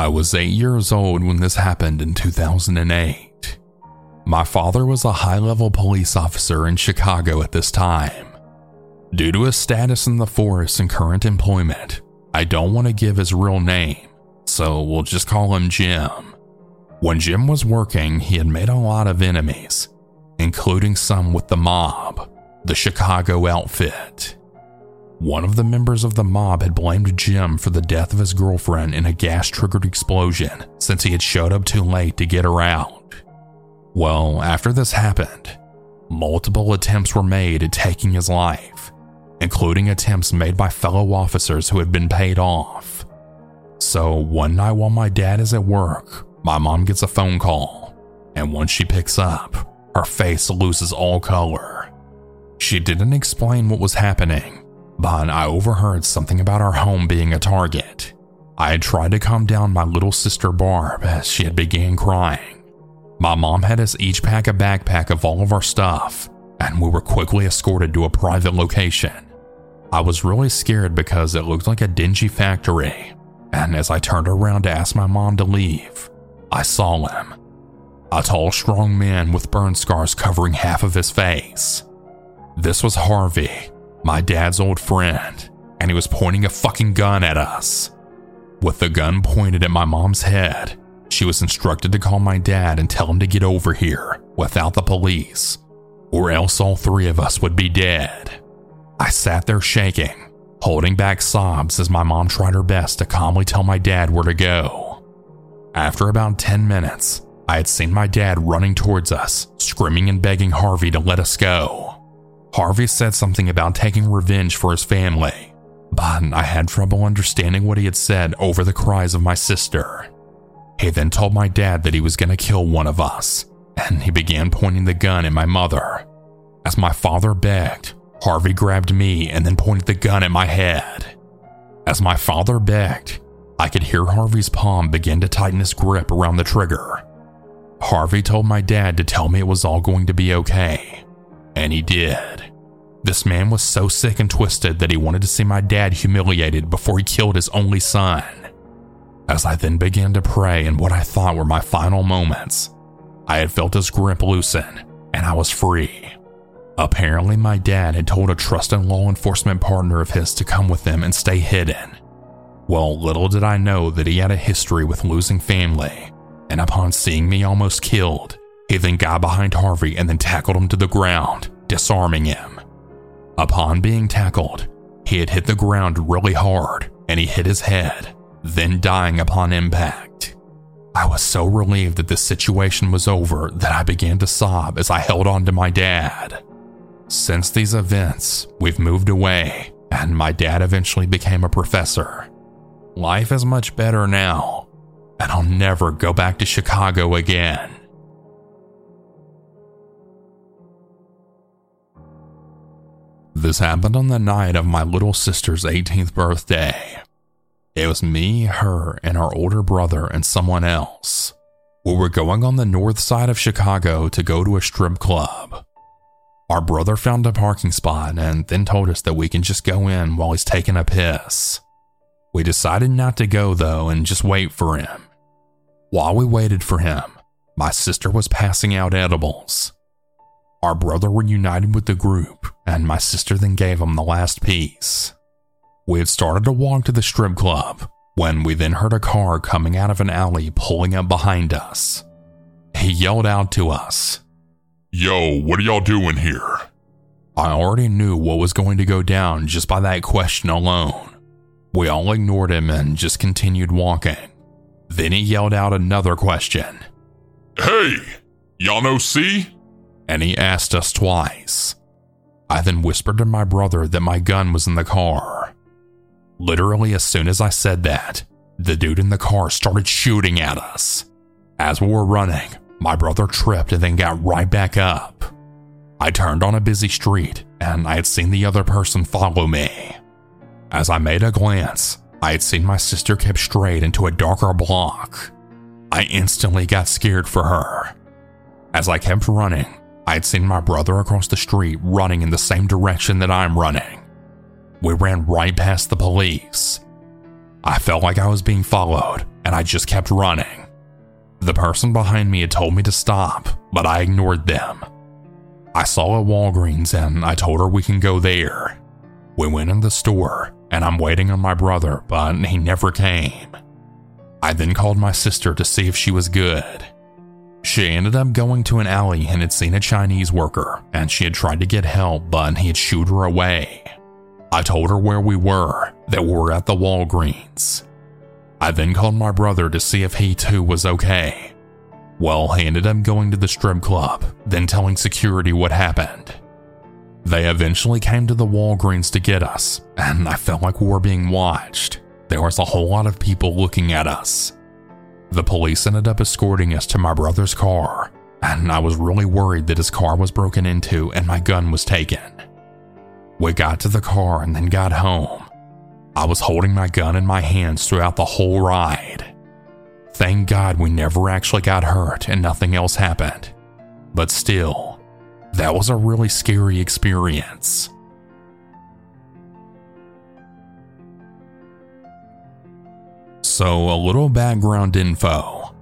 I was eight years old when this happened in 2008. My father was a high level police officer in Chicago at this time. Due to his status in the force and current employment, I don't want to give his real name, so we'll just call him Jim. When Jim was working, he had made a lot of enemies, including some with the mob, the Chicago outfit. One of the members of the mob had blamed Jim for the death of his girlfriend in a gas triggered explosion since he had showed up too late to get her out. Well, after this happened, multiple attempts were made at taking his life, including attempts made by fellow officers who had been paid off. So, one night while my dad is at work, my mom gets a phone call, and once she picks up, her face loses all color. She didn't explain what was happening, but I overheard something about our home being a target. I had tried to calm down my little sister Barb as she had began crying. My mom had us each pack a backpack of all of our stuff, and we were quickly escorted to a private location. I was really scared because it looked like a dingy factory, and as I turned around to ask my mom to leave, I saw him. A tall, strong man with burn scars covering half of his face. This was Harvey, my dad's old friend, and he was pointing a fucking gun at us. With the gun pointed at my mom's head, she was instructed to call my dad and tell him to get over here without the police, or else all three of us would be dead. I sat there shaking, holding back sobs as my mom tried her best to calmly tell my dad where to go. After about 10 minutes, I had seen my dad running towards us, screaming and begging Harvey to let us go. Harvey said something about taking revenge for his family, but I had trouble understanding what he had said over the cries of my sister. He then told my dad that he was going to kill one of us, and he began pointing the gun at my mother. As my father begged, Harvey grabbed me and then pointed the gun at my head. As my father begged, I could hear Harvey's palm begin to tighten his grip around the trigger. Harvey told my dad to tell me it was all going to be okay, and he did. This man was so sick and twisted that he wanted to see my dad humiliated before he killed his only son. As I then began to pray in what I thought were my final moments, I had felt his grip loosen and I was free. Apparently, my dad had told a trusted law enforcement partner of his to come with them and stay hidden. Well, little did I know that he had a history with losing family, and upon seeing me almost killed, he then got behind Harvey and then tackled him to the ground, disarming him. Upon being tackled, he had hit the ground really hard and he hit his head, then dying upon impact. I was so relieved that this situation was over that I began to sob as I held on to my dad. Since these events, we've moved away, and my dad eventually became a professor. Life is much better now, and I'll never go back to Chicago again. This happened on the night of my little sister's 18th birthday. It was me, her, and our older brother, and someone else. We were going on the north side of Chicago to go to a strip club. Our brother found a parking spot and then told us that we can just go in while he's taking a piss. We decided not to go though and just wait for him. While we waited for him, my sister was passing out edibles. Our brother reunited with the group, and my sister then gave him the last piece. We had started to walk to the strip club when we then heard a car coming out of an alley pulling up behind us. He yelled out to us, Yo, what are y'all doing here? I already knew what was going to go down just by that question alone. We all ignored him and just continued walking. Then he yelled out another question, Hey, y'all know C? and he asked us twice. I then whispered to my brother that my gun was in the car. Literally, as soon as I said that, the dude in the car started shooting at us. As we were running, my brother tripped and then got right back up. I turned on a busy street and I had seen the other person follow me. As I made a glance, I had seen my sister kept straight into a darker block. I instantly got scared for her. As I kept running, I had seen my brother across the street running in the same direction that I'm running. We ran right past the police. I felt like I was being followed, and I just kept running. The person behind me had told me to stop, but I ignored them. I saw a Walgreens and I told her we can go there. We went in the store, and I'm waiting on my brother, but he never came. I then called my sister to see if she was good. She ended up going to an alley and had seen a Chinese worker, and she had tried to get help, but he had shooed her away. I told her where we were, that we were at the Walgreens. I then called my brother to see if he too was okay. Well, he ended up going to the strip club, then telling security what happened. They eventually came to the Walgreens to get us, and I felt like we were being watched. There was a whole lot of people looking at us. The police ended up escorting us to my brother's car, and I was really worried that his car was broken into and my gun was taken. We got to the car and then got home. I was holding my gun in my hands throughout the whole ride. Thank God we never actually got hurt and nothing else happened. But still, that was a really scary experience. So, a little background info.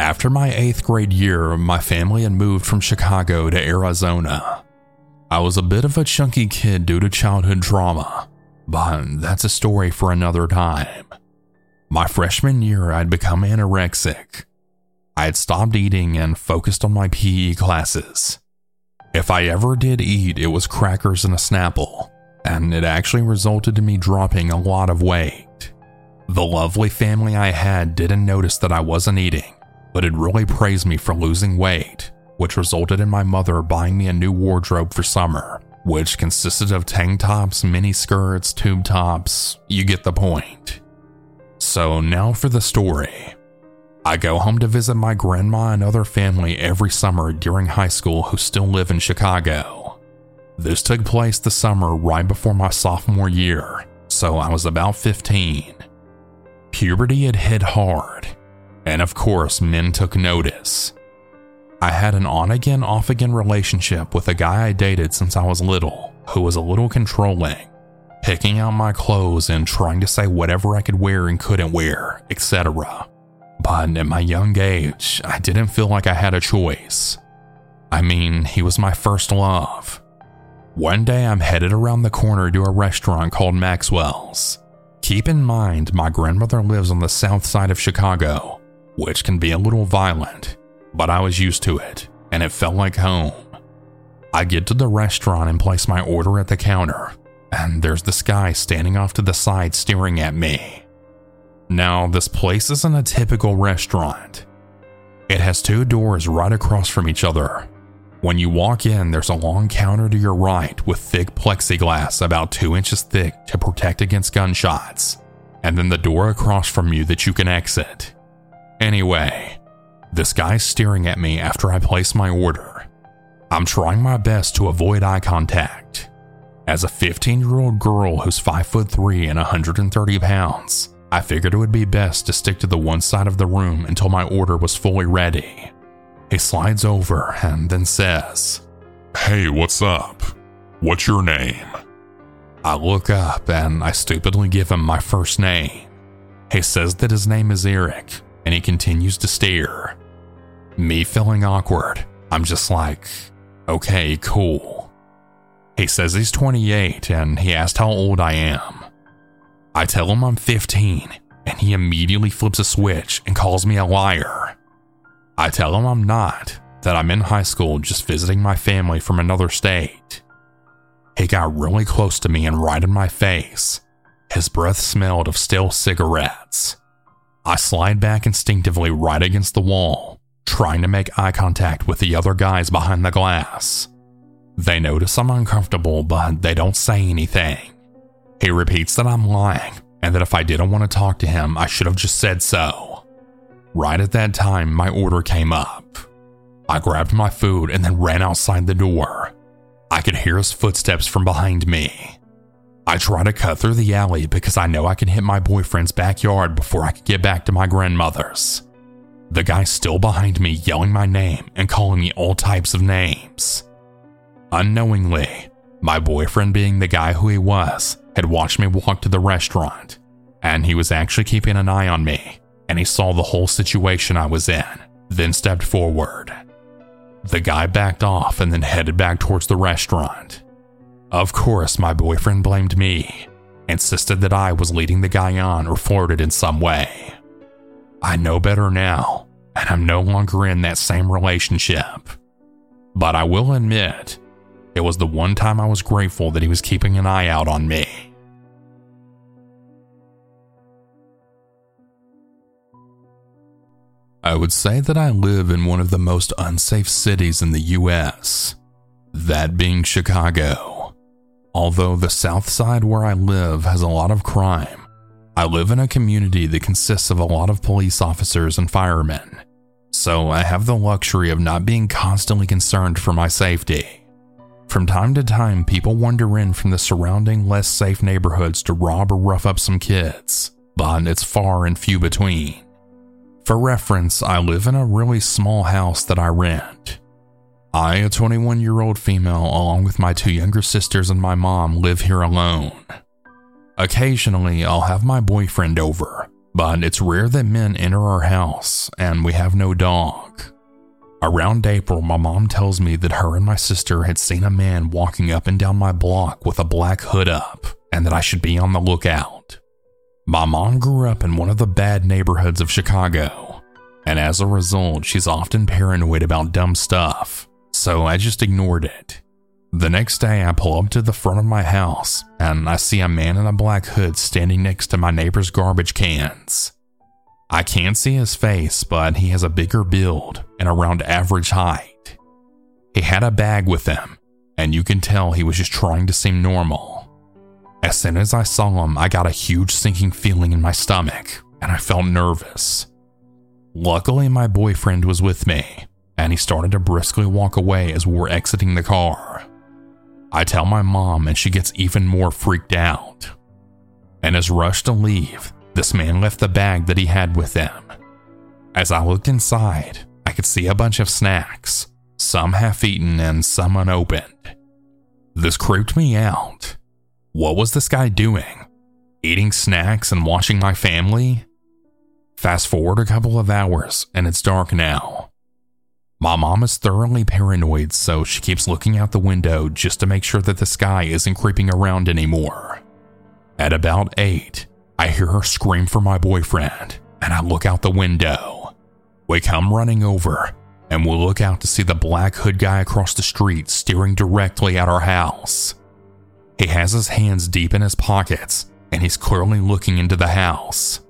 After my eighth grade year, my family had moved from Chicago to Arizona. I was a bit of a chunky kid due to childhood trauma, but that's a story for another time. My freshman year, I'd become anorexic. I had stopped eating and focused on my PE classes. If I ever did eat, it was crackers and a Snapple, and it actually resulted in me dropping a lot of weight. The lovely family I had didn't notice that I wasn't eating, but it really praised me for losing weight, which resulted in my mother buying me a new wardrobe for summer, which consisted of tank tops, mini skirts, tube tops. You get the point. So, now for the story. I go home to visit my grandma and other family every summer during high school who still live in Chicago. This took place the summer right before my sophomore year, so I was about 15. Puberty had hit hard, and of course, men took notice. I had an on again, off again relationship with a guy I dated since I was little, who was a little controlling, picking out my clothes and trying to say whatever I could wear and couldn't wear, etc. But at my young age, I didn't feel like I had a choice. I mean, he was my first love. One day I'm headed around the corner to a restaurant called Maxwell's. Keep in mind, my grandmother lives on the south side of Chicago, which can be a little violent, but I was used to it, and it felt like home. I get to the restaurant and place my order at the counter, and there's this guy standing off to the side staring at me. Now, this place isn't a typical restaurant. It has two doors right across from each other. When you walk in, there's a long counter to your right with thick plexiglass about two inches thick to protect against gunshots, and then the door across from you that you can exit. Anyway, this guy's staring at me after I place my order. I'm trying my best to avoid eye contact. As a 15 year old girl who's 5 foot 3 and 130 pounds, I figured it would be best to stick to the one side of the room until my order was fully ready. He slides over and then says, Hey, what's up? What's your name? I look up and I stupidly give him my first name. He says that his name is Eric and he continues to stare. Me feeling awkward, I'm just like, okay, cool. He says he's 28 and he asked how old I am. I tell him I'm 15, and he immediately flips a switch and calls me a liar. I tell him I'm not, that I'm in high school just visiting my family from another state. He got really close to me and right in my face. His breath smelled of stale cigarettes. I slide back instinctively right against the wall, trying to make eye contact with the other guys behind the glass. They notice I'm uncomfortable, but they don't say anything. He repeats that I'm lying and that if I didn't want to talk to him, I should have just said so. Right at that time, my order came up. I grabbed my food and then ran outside the door. I could hear his footsteps from behind me. I try to cut through the alley because I know I can hit my boyfriend's backyard before I could get back to my grandmother's. The guy's still behind me, yelling my name and calling me all types of names. Unknowingly, my boyfriend being the guy who he was, had watched me walk to the restaurant, and he was actually keeping an eye on me and he saw the whole situation I was in, then stepped forward. The guy backed off and then headed back towards the restaurant. Of course, my boyfriend blamed me, insisted that I was leading the guy on or flirted in some way. I know better now, and I'm no longer in that same relationship. But I will admit, it was the one time I was grateful that he was keeping an eye out on me. I would say that I live in one of the most unsafe cities in the US, that being Chicago. Although the south side where I live has a lot of crime, I live in a community that consists of a lot of police officers and firemen, so I have the luxury of not being constantly concerned for my safety. From time to time, people wander in from the surrounding less safe neighborhoods to rob or rough up some kids, but it's far and few between. For reference, I live in a really small house that I rent. I, a 21 year old female, along with my two younger sisters and my mom, live here alone. Occasionally, I'll have my boyfriend over, but it's rare that men enter our house, and we have no dog. Around April, my mom tells me that her and my sister had seen a man walking up and down my block with a black hood up, and that I should be on the lookout. My mom grew up in one of the bad neighborhoods of Chicago, and as a result, she's often paranoid about dumb stuff, so I just ignored it. The next day, I pull up to the front of my house and I see a man in a black hood standing next to my neighbor's garbage cans. I can't see his face, but he has a bigger build and around average height. He had a bag with him, and you can tell he was just trying to seem normal. As soon as I saw him, I got a huge sinking feeling in my stomach and I felt nervous. Luckily, my boyfriend was with me and he started to briskly walk away as we were exiting the car. I tell my mom and she gets even more freaked out. And as rushed to leave, this man left the bag that he had with him. As I looked inside, I could see a bunch of snacks, some half eaten and some unopened. This creeped me out what was this guy doing? Eating snacks and watching my family? Fast forward a couple of hours, and it's dark now. My mom is thoroughly paranoid, so she keeps looking out the window just to make sure that the sky isn't creeping around anymore. At about 8, I hear her scream for my boyfriend, and I look out the window. We come running over, and we look out to see the black hood guy across the street staring directly at our house. He has his hands deep in his pockets and he's clearly looking into the house.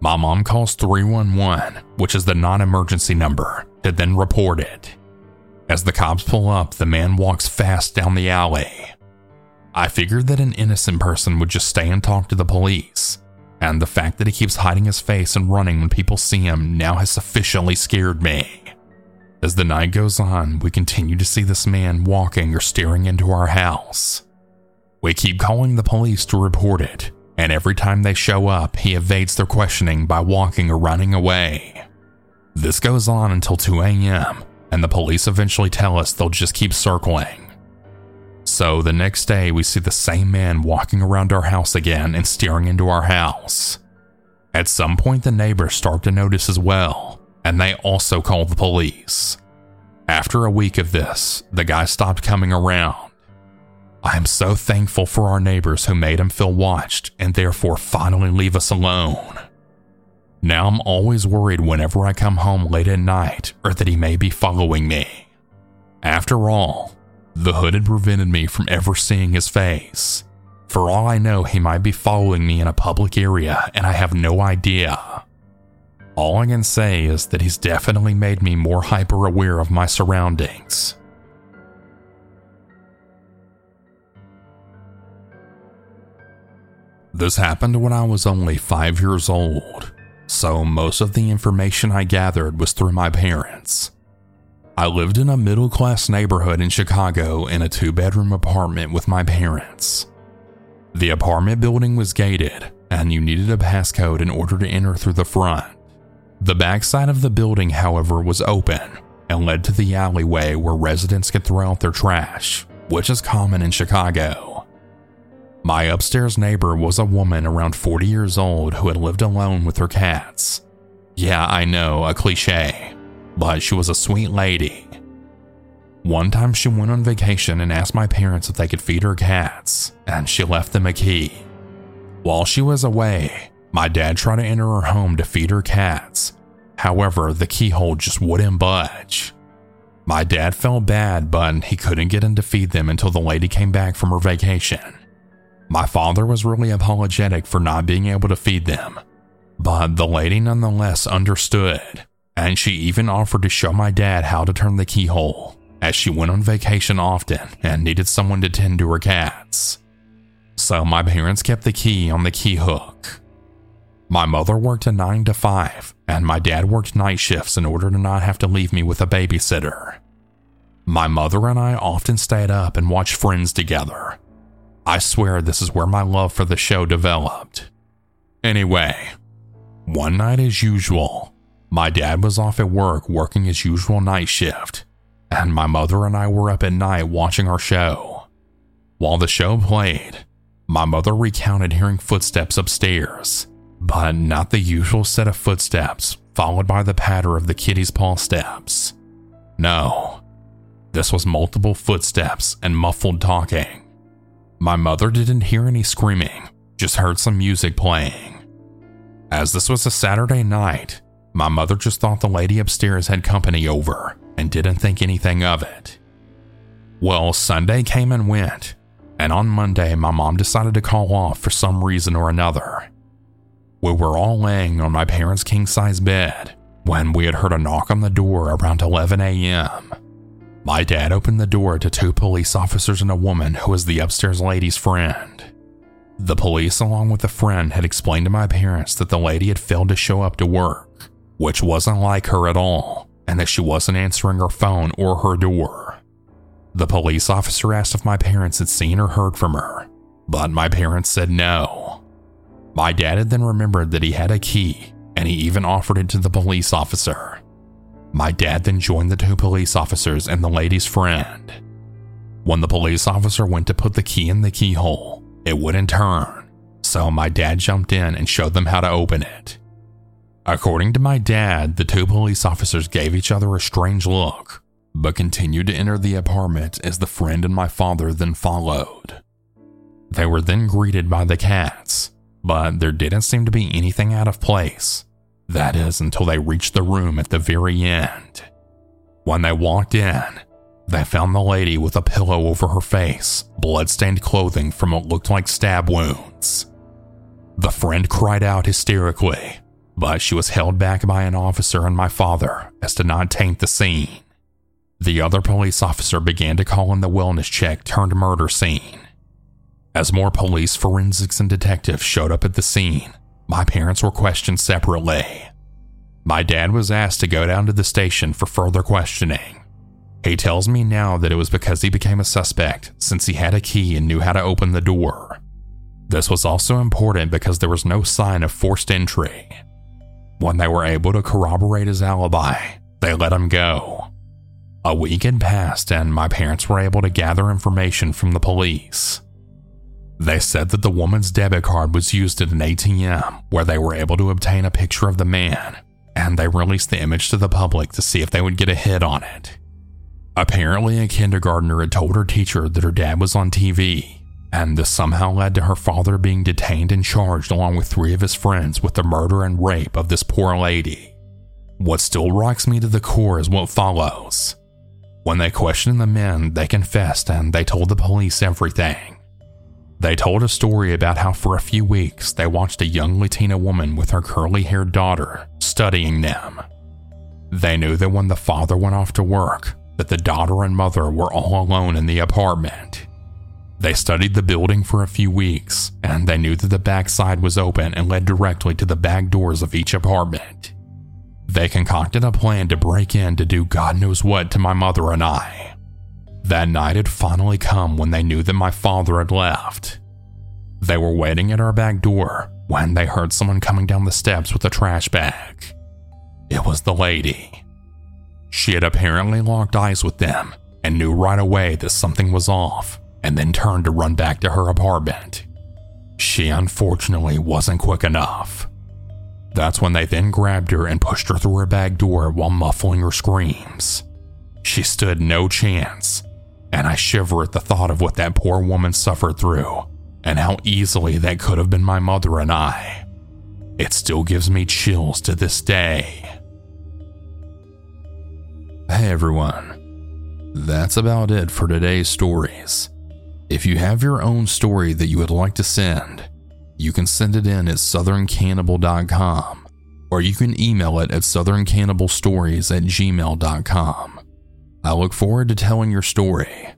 My mom calls 311, which is the non emergency number, to then report it. As the cops pull up, the man walks fast down the alley. I figured that an innocent person would just stay and talk to the police, and the fact that he keeps hiding his face and running when people see him now has sufficiently scared me. As the night goes on, we continue to see this man walking or staring into our house. We keep calling the police to report it, and every time they show up, he evades their questioning by walking or running away. This goes on until 2 a.m., and the police eventually tell us they'll just keep circling. So the next day, we see the same man walking around our house again and staring into our house. At some point, the neighbors start to notice as well, and they also call the police. After a week of this, the guy stopped coming around I am so thankful for our neighbors who made him feel watched and therefore finally leave us alone. Now I'm always worried whenever I come home late at night or that he may be following me. After all, the hood had prevented me from ever seeing his face. For all I know, he might be following me in a public area and I have no idea. All I can say is that he's definitely made me more hyper aware of my surroundings. This happened when I was only five years old, so most of the information I gathered was through my parents. I lived in a middle class neighborhood in Chicago in a two bedroom apartment with my parents. The apartment building was gated, and you needed a passcode in order to enter through the front. The backside of the building, however, was open and led to the alleyway where residents could throw out their trash, which is common in Chicago. My upstairs neighbor was a woman around 40 years old who had lived alone with her cats. Yeah, I know, a cliche, but she was a sweet lady. One time she went on vacation and asked my parents if they could feed her cats, and she left them a key. While she was away, my dad tried to enter her home to feed her cats. However, the keyhole just wouldn't budge. My dad felt bad, but he couldn't get in to feed them until the lady came back from her vacation. My father was really apologetic for not being able to feed them, but the lady nonetheless understood, and she even offered to show my dad how to turn the keyhole, as she went on vacation often and needed someone to tend to her cats. So my parents kept the key on the key hook. My mother worked a 9 to 5, and my dad worked night shifts in order to not have to leave me with a babysitter. My mother and I often stayed up and watched Friends together. I swear this is where my love for the show developed. Anyway, one night as usual, my dad was off at work working his usual night shift, and my mother and I were up at night watching our show. While the show played, my mother recounted hearing footsteps upstairs but not the usual set of footsteps followed by the patter of the kitty's paw steps. No, this was multiple footsteps and muffled talking. My mother didn't hear any screaming, just heard some music playing. As this was a Saturday night, my mother just thought the lady upstairs had company over and didn't think anything of it. Well, Sunday came and went, and on Monday, my mom decided to call off for some reason or another. We were all laying on my parents' king size bed when we had heard a knock on the door around 11 a.m. My dad opened the door to two police officers and a woman who was the upstairs lady's friend. The police, along with a friend, had explained to my parents that the lady had failed to show up to work, which wasn't like her at all, and that she wasn't answering her phone or her door. The police officer asked if my parents had seen or heard from her, but my parents said no. My dad had then remembered that he had a key, and he even offered it to the police officer. My dad then joined the two police officers and the lady's friend. When the police officer went to put the key in the keyhole, it wouldn't turn, so my dad jumped in and showed them how to open it. According to my dad, the two police officers gave each other a strange look, but continued to enter the apartment as the friend and my father then followed. They were then greeted by the cats, but there didn't seem to be anything out of place. That is, until they reached the room at the very end. When they walked in, they found the lady with a pillow over her face, blood-stained clothing from what looked like stab wounds. The friend cried out hysterically, but she was held back by an officer and my father as to not taint the scene. The other police officer began to call in the wellness check turned murder scene. As more police, forensics, and detectives showed up at the scene, my parents were questioned separately. My dad was asked to go down to the station for further questioning. He tells me now that it was because he became a suspect since he had a key and knew how to open the door. This was also important because there was no sign of forced entry. When they were able to corroborate his alibi, they let him go. A week had passed, and my parents were able to gather information from the police. They said that the woman's debit card was used at an ATM where they were able to obtain a picture of the man, and they released the image to the public to see if they would get a hit on it. Apparently, a kindergartner had told her teacher that her dad was on TV, and this somehow led to her father being detained and charged along with three of his friends with the murder and rape of this poor lady. What still rocks me to the core is what follows. When they questioned the men, they confessed and they told the police everything. They told a story about how for a few weeks they watched a young Latina woman with her curly haired daughter studying them. They knew that when the father went off to work, that the daughter and mother were all alone in the apartment. They studied the building for a few weeks, and they knew that the backside was open and led directly to the back doors of each apartment. They concocted a plan to break in to do God knows what to my mother and I. That night had finally come when they knew that my father had left. They were waiting at our back door when they heard someone coming down the steps with a trash bag. It was the lady. She had apparently locked eyes with them and knew right away that something was off and then turned to run back to her apartment. She unfortunately wasn't quick enough. That's when they then grabbed her and pushed her through her back door while muffling her screams. She stood no chance, and I shiver at the thought of what that poor woman suffered through and how easily that could have been my mother and I. It still gives me chills to this day. Hey everyone, that's about it for today's stories. If you have your own story that you would like to send, you can send it in at southerncannibal.com or you can email it at southerncannibal.stories at gmail.com. I look forward to telling your story.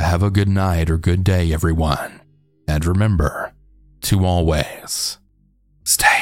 Have a good night or good day, everyone. And remember to always stay.